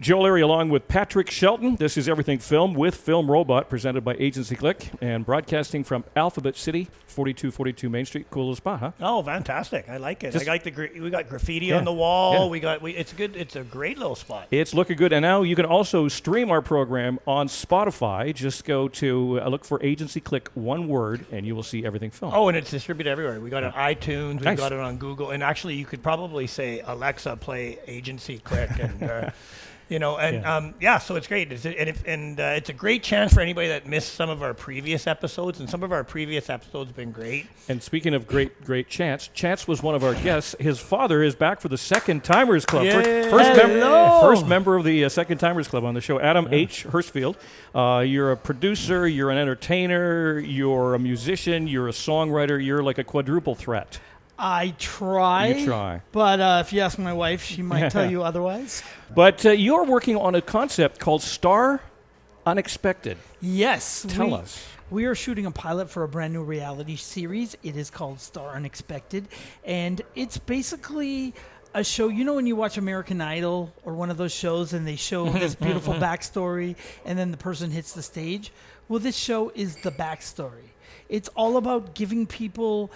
Joe Leary along with Patrick Shelton. This is Everything Film with Film Robot, presented by Agency Click and broadcasting from Alphabet City, 4242 Main Street. Cool little spot, huh? Oh, fantastic! I like it. Just- I like the gra- we got graffiti Yeah. on the wall. Yeah. We got we, it's good. It's a great little spot. It's looking good. And now you can also stream our program on Spotify. Just go to uh, look for Agency Click, one word, and you will see Everything Film. Oh, and it's distributed everywhere. We got it on iTunes. We Nice. got it on Google, and actually, you could probably say Alexa, play Agency Click, and uh, you know, and Yeah. um, yeah, so it's great. It's, and if, and uh, it's a great chance for anybody that missed some of our previous episodes, and some of our previous episodes have been great. And speaking of great, great Chance, Chance was one of our guests. His father is back for the Second Timers Club. Yay. First, mem- first member of the uh, Second Timers Club on the show, Adam H. Hurstfield. Uh, you're a producer, you're an entertainer, you're a musician, you're a songwriter, you're like a quadruple threat. I try. You try. But uh, if you ask my wife, she might tell you otherwise. But uh, you're working on a concept called Star Unexpected. Yes. Tell we, us. We are shooting a pilot for a brand new reality series. It is called Star Unexpected. And it's basically a show. You know, when you watch American Idol or one of those shows and they show this beautiful backstory and then the person hits the stage? Well, this show is the backstory. It's all about giving people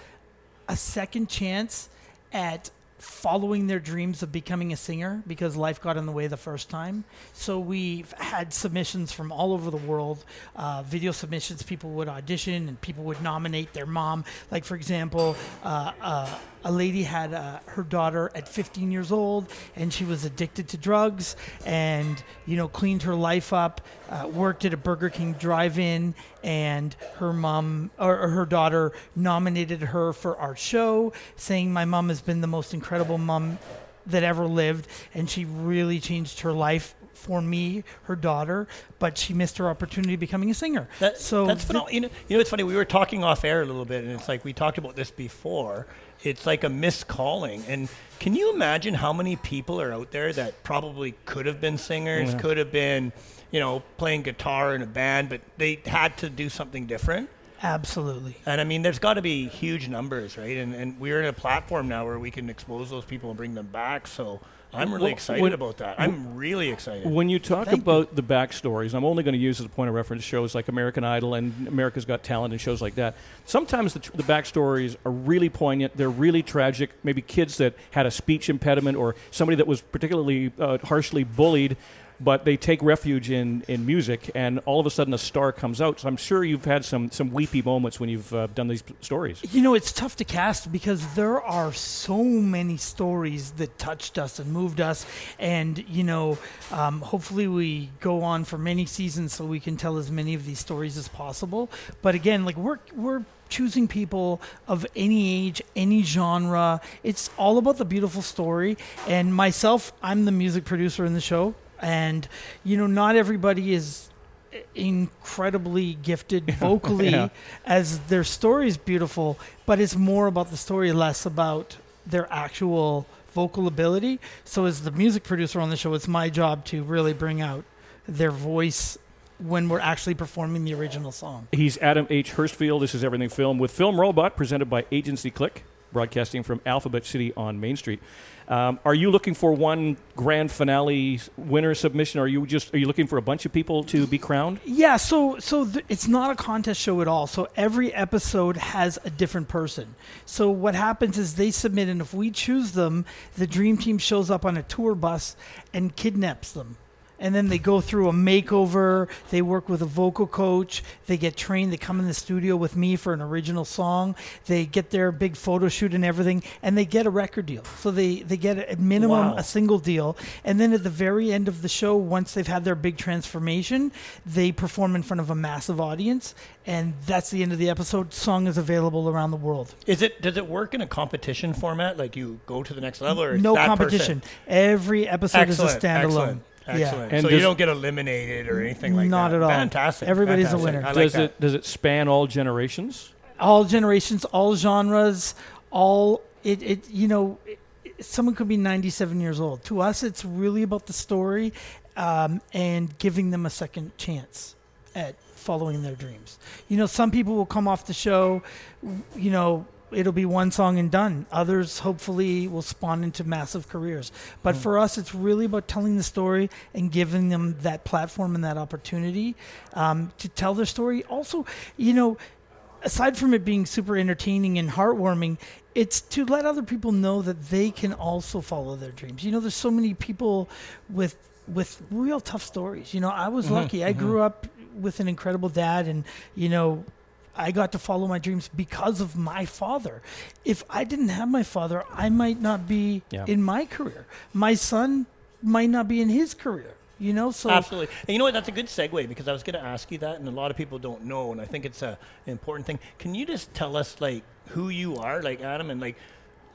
a second chance at following their dreams of becoming a singer because life got in the way the first time. So we've had submissions from all over the world, uh, video submissions. People would audition and people would nominate their mom. Like for example, uh, uh, a lady had uh, her daughter at 15 years old and she was addicted to drugs and you know cleaned her life up uh, worked at a burger king drive-in and her mom or, or her daughter nominated her for our show saying my mom has been the most incredible mom that ever lived and she really changed her life for me her daughter but she missed her opportunity becoming a singer That, so that's th- You know, you know, it's funny. We were talking off air a little bit, and it's like we talked about this before. It's like a missed calling. And can you imagine how many people are out there that probably could have been singers, Yeah. could have been, you know, playing guitar in a band, but they had to do something different? absolutely And I mean, there's got to be huge numbers, right? And and we're in a platform now where we can expose those people and bring them back. So I'm really Well, excited when- about that. I'm really excited. When you talk Thank about the backstories, I'm only going to use as a point of reference shows like American Idol and America's Got Talent and shows like that. Sometimes the, tr- the backstories are really poignant. They're really tragic. Maybe kids that had a speech impediment or somebody that was particularly uh, harshly bullied, but they take refuge in, in music, and all of a sudden a star comes out. So I'm sure you've had some, some weepy moments when you've uh, done these p- stories. You know, it's tough to cast because there are so many stories that touched us and moved us. And, you know, um, hopefully we go on for many seasons so we can tell as many of these stories as possible. But again, like we're, we're, choosing people of any age, any genre. It's all about the beautiful story. And myself, I'm the music producer in the show. And, you know, not everybody is incredibly gifted vocally Yeah. as their story is beautiful, but it's more about the story, less about their actual vocal ability. So, as the music producer on the show, it's my job to really bring out their voice when we're actually performing the original song. He's Adam H. Hurstfield. This is Everything Film with Film Robot, presented by Agency Click, broadcasting from Alphabet City on Main Street. Um, are you looking for one grand finale winner submission? Or are you just are you looking for a bunch of people to be crowned? Yeah, so so th- it's not a contest show at all. So every episode has a different person. So what happens is they submit, and if we choose them, the dream team shows up on a tour bus and kidnaps them. And then they go through a makeover. They work with a vocal coach. They get trained. They come in the studio with me for an original song. They get their big photo shoot and everything, and they get a record deal. So they they get at minimum Wow. a single deal. And then at the very end of the show, once they've had their big transformation, they perform in front of a massive audience. And that's the end of the episode. Song is available around the world. Is it does it work in a competition format? Like you go to the next level, or no that competition. person? Every episode Excellent, is a standalone. excellent, excellent. And so does- you don't get eliminated or anything like Not that. Not at all. Fantastic. Everybody's a fantastic. winner. I like does that. it does it span all generations? all generations, all genres, all it, it you know, it, it- someone could be 97 years old. To us, it's really about the story um, and giving them a second chance at following their dreams. You know, some people will come off the show, you know, it'll be one song and done. Others hopefully will spawn into massive careers. But hmm. for us, it's really about telling the story and giving them that platform and that opportunity um, to tell their story. Also, you know, aside from it being super entertaining and heartwarming, it's to let other people know that they can also follow their dreams. You know, there's so many people with with real tough stories. You know, I was mm-hmm, lucky. I mm-hmm. grew up with an incredible dad, and you know, I got to follow my dreams because of my father. If I didn't have my father, I might not be Yeah. in my career. My son might not be in his career. You know, so Absolutely. And you know what? That's a good segue because I was going to ask you that, and a lot of people don't know, and I think it's a, an important thing. Can you just tell us like who you are, like Adam, and like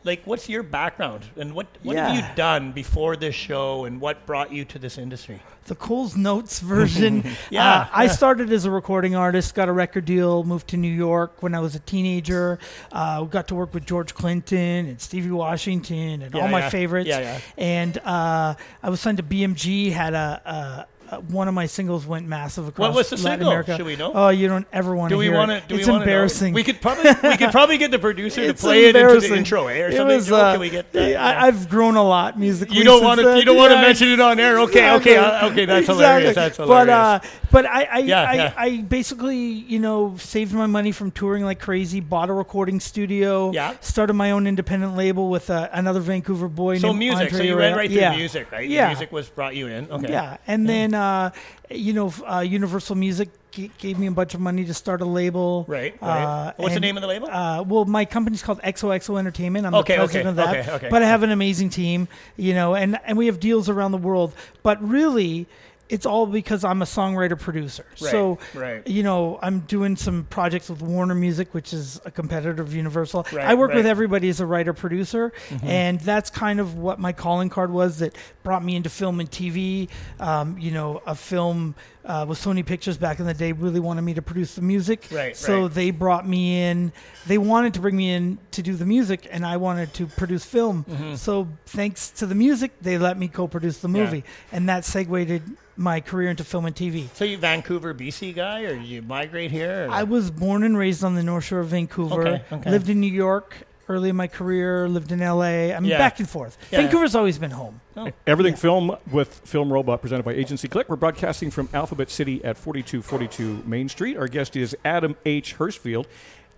like what's your background and what what have you done before this show, and what brought you to this industry? the Coles Notes version. Yeah, Uh, I started as a recording artist, got a record deal, moved to New York when I was a teenager. Uh, got to work with George Clinton and Stevie Washington and Yeah, all my yeah. favorites. Yeah, yeah. And uh, I was signed to BMG. Had a. a uh, one of my singles went massive across What was the Latin single? America. Should we know? Oh, you don't ever want to. Do we want it. to? Do it's wanna know? embarrassing. We could probably we could probably get the producer to play it into the intro, eh, or something. was, uh, Can we get that? I, I've grown a lot musically. you don't want to. You don't want to mention it on air. Okay, okay, uh, okay. That's hilarious. That's hilarious. But uh, but I I, Yeah, I, yeah. I basically you know saved my money from touring like crazy, bought a recording studio, Yeah. started my own independent label with uh, another Vancouver boy so music. So you went right through music, right? Yeah. Music was brought you in. Okay. Yeah, and then uh, you know uh, Universal Music g- gave me a bunch of money to start a label. Right. right. Uh, What's the name of the label? Uh, well, my company's called XOXO Entertainment. I'm Okay, the okay, president of that. okay, okay. But I have an amazing team, you know, and, and we have deals around the world. But really, it's all because I'm a songwriter producer. Right, so, right. you know, I'm doing some projects with Warner Music, which is a competitor of Universal. Right, I work with. Mm-hmm. everybody as a writer producer, and that's kind of what my calling card was that brought me into film and TV. Um, you know, a film uh, with Sony Pictures back in the day really wanted me to produce the music. Right, So right. they brought me in. They wanted to bring me in to do the music, and I wanted to produce film. Mm-hmm. So thanks to the music, they let me co-produce the Yeah. movie, and that segued my career into film and TV. So you Vancouver, BC guy, or did you migrate here? or- I was born and raised on the North Shore of Vancouver. Okay, okay. Lived in New York early in my career. Lived in LA. I'm Yeah. back and forth. Yeah. Vancouver's always been home. Everything Film with Film Robot presented by Agency Click. We're broadcasting from Alphabet City at 4242 Main Street. Our guest is Adam H. Hurstfield.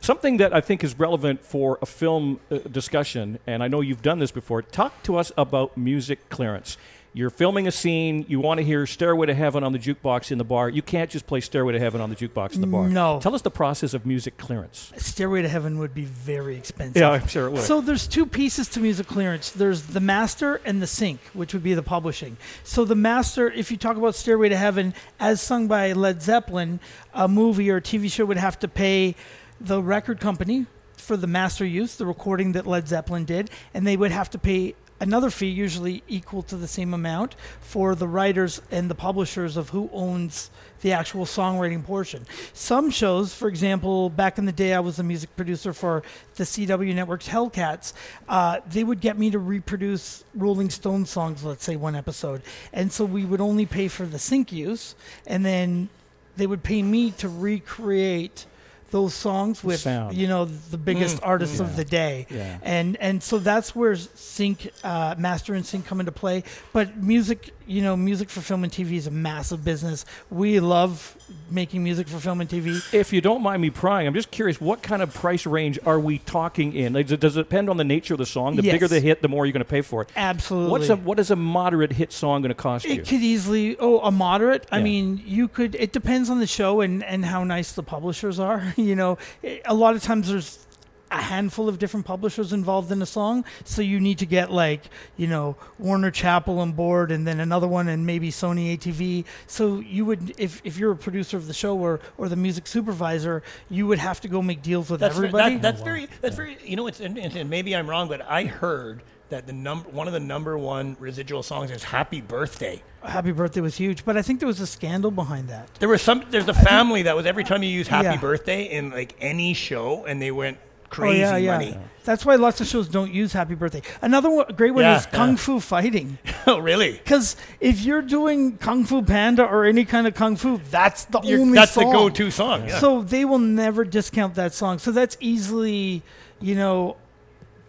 Something that I think is relevant for a film uh, discussion, and I know you've done this before. Talk to us about music clearance. You're filming a scene, you want to hear Stairway to Heaven on the jukebox in the bar. You can't just play Stairway to Heaven on the jukebox in the bar. No. Tell us the process of music clearance. Stairway to Heaven would be very expensive. Yeah, I'm sure it would. So there's two pieces to music clearance. There's the master and the sync, which would be the publishing. So the master, if you talk about Stairway to Heaven as sung by Led Zeppelin, a movie or a TV show would have to pay the record company for the master use, the recording that Led Zeppelin did, and they would have to pay another fee, usually equal to the same amount, for the writers and the publishers of who owns the actual songwriting portion. Some shows, for example, back in the day, I was a music producer for the CW Network's Hellcats. Uh, they would get me to reproduce Rolling Stone songs, let's say one episode, and so we would only pay for the sync use, and then they would pay me to recreate those songs with Sound. you know the biggest artists of the day Yeah. and and so that's where sync uh, master and sync come into play but music you know music for film and tv is a massive business we love making music for film and tv If you don't mind me prying, I'm just curious, what kind of price range are we talking in? Like, Does it depend on the nature of the song? The Yes. bigger the hit, the more you're going to pay for it. absolutely What's a what is a moderate hit song going to cost you? It could easily oh a moderate. I mean, you could. It depends on the show and and how nice the publishers are. You know, a lot of times there's a handful of different publishers involved in a song, so you need to get like you know Warner Chappell on board, and then another one, and maybe Sony ATV. So you would, if if you're a producer of the show or or the music supervisor, you would have to go make deals with That's ver- everybody. that, that's very. That's very. You know, it's and, and- maybe I'm wrong, but I heard that the number one of the number one residual songs is "Happy Birthday." Happy Birthday was huge, but I think there was a scandal behind that. There was some. There's a family that was every time you use "Happy Yeah. Birthday" in like any show, and they went crazy oh, yeah, yeah. money. That's why lots of shows don't use Happy Birthday. Another one, great one Yeah, is Kung. Fu Fighting. oh, really? Because if you're doing Kung Fu Panda or any kind of Kung Fu, that's the You're- only that's song. the go-to song. So they will never discount that song. So that's easily, you know,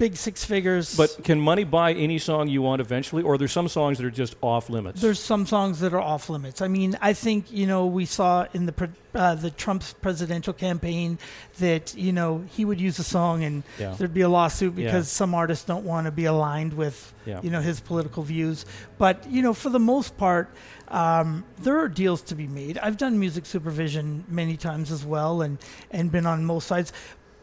big six figures. But can money buy any song you want eventually, or there's some songs that are just off limits? there's some songs that are off limits. I mean, I think you know we saw in the uh, the Trump's presidential campaign that you know he would use a song and Yeah. there'd be a lawsuit Yeah. because some artists don't want to be aligned with Yeah. you know his political views. But you know, for the most part, um, there are deals to be made. I've done music supervision many times as well, and and been on both sides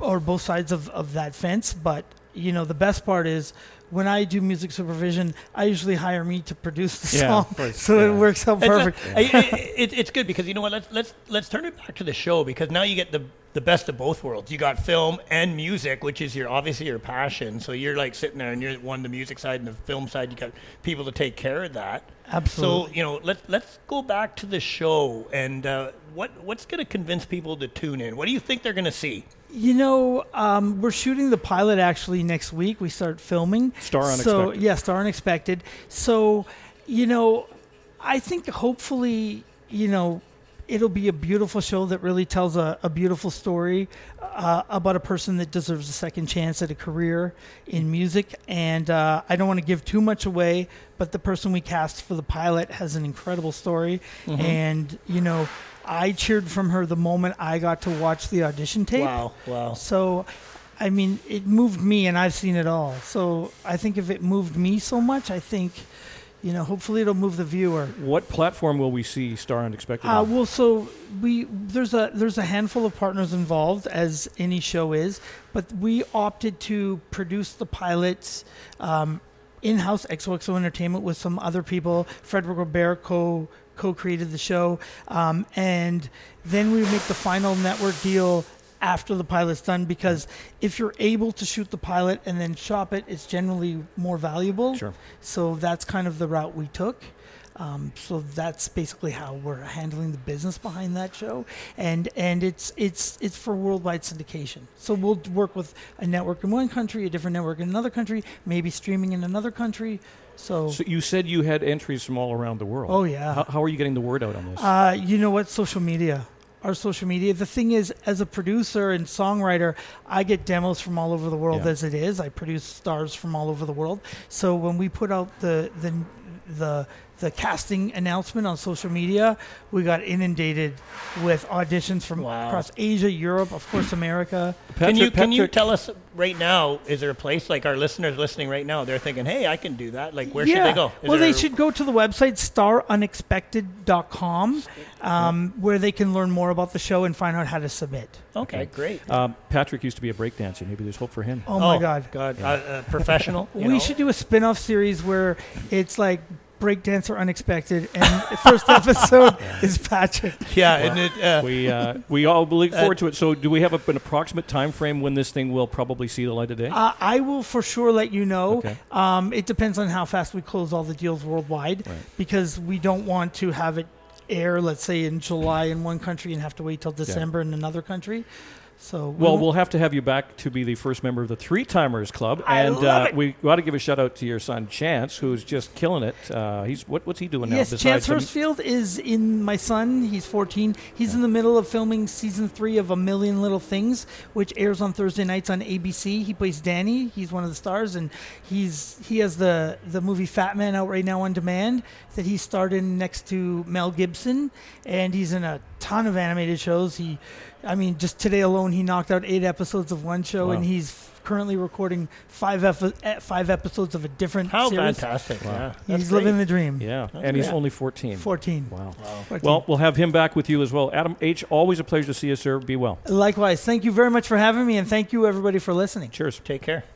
or both sides of, of that fence. But you know, the best part is when I do music supervision, I usually hire me to produce the Yeah, song, so yeah. it works out It's a- perfect. I- I- it- it's good because you know what? Let's let's let's turn it back to the show because now you get the the best of both worlds. You got film and music, which is your obviously your passion. So you're like sitting there and you're one the music side and the film side. You got people to take care of that. Absolutely. So you know, let's let's go back to the show and uh, what what's going to convince people to tune in? What do you think they're going to see? You know, um, we're shooting the pilot actually next week. We start filming. Star Unexpected. So yeah, Star Unexpected. So, you know, I think hopefully, you know, it'll be a beautiful show that really tells a, a beautiful story uh, about a person that deserves a second chance at a career in music. And uh, I don't want to give too much away, but the person we cast for the pilot has an incredible story. Mm-hmm. And you know, I cheered from her the moment I got to watch the audition tape. Wow, wow. So, I mean, it moved me, and I've seen it all. So, I think if it moved me so much, I think, you know, hopefully it'll move the viewer. what platform will we see Star Unexpected? Uh, on? well, so we there's a there's a handful of partners involved, as any show is, but we opted to produce the pilots. Um, in-house XOXO Entertainment with some other people. Frederick Robert co co-created the show, um, and then we make the final network deal after the pilot's done because if you're able to shoot the pilot and then shop it, it's generally more valuable. Sure. So that's kind of the route we took. Um, so that's basically how we're handling the business behind that show, and and it's it's it's for worldwide syndication. So we'll work with a network in one country, a different network in another country, maybe streaming in another country. So, So you said you had entries from all around the world. Oh, yeah. How, how are you getting the word out on this? uh, you know what? Social media. Our social media. The thing is, as a producer and songwriter, I get demos from all over the world Yeah. as it is. I produce stars from all over the world. So when we put out the the the the casting announcement on social media, we got inundated with auditions from Wow. across Asia, Europe, of course, America. can you can you tell us right now? Is there a place like our listeners listening right now? They're thinking, "Hey, I can do that." Like, where should they go? Is well, they should go to the website starunexpected.com, um, where they can learn more about the show and find out how to submit. Okay, great. Um, Patrick used to be a breakdancer. Maybe there's hope for him. Oh, my God. God, uh, uh, professional. we know? should do a spin-off series where it's like breakdancer unexpected and first episode is patrick Yeah, and it, uh, We uh, we all look forward to it. So, do we have a, an approximate time frame when this thing will probably see the light of day? uh, i will for sure let you know Okay. um, it depends on how fast we close all the deals worldwide Right. because we don't want to have it air let's say in july in one country and have to wait till december in another country so we well, we'll have to have you back to be the first member of the Three Timers Club, I and uh, we got to give a shout out to your son Chance, who's just killing it. Uh, he's what, what's he doing now? Yes, Chance Hurstfield is in my son. He's 14. He's in the middle of filming season three of A Million Little Things, which airs on Thursday nights on ABC. He plays Danny. He's one of the stars, and he's he has the the movie Fatman out right now on demand that he starred in next to Mel Gibson, and he's in a ton of animated shows. He, I mean, just today alone, he knocked out eight episodes of one show, Wow. and he's currently recording five epi- eh, five episodes of a different how series. fantastic! Wow. Yeah, that's He's living the dream. Yeah, and he's Yeah. only 14. 14. Wow. 14. Well, we'll have him back with you as well. Adam H., always a pleasure to see you, sir. Be well. Likewise. Thank you very much for having me, and thank you, everybody, for listening. Cheers. Take care.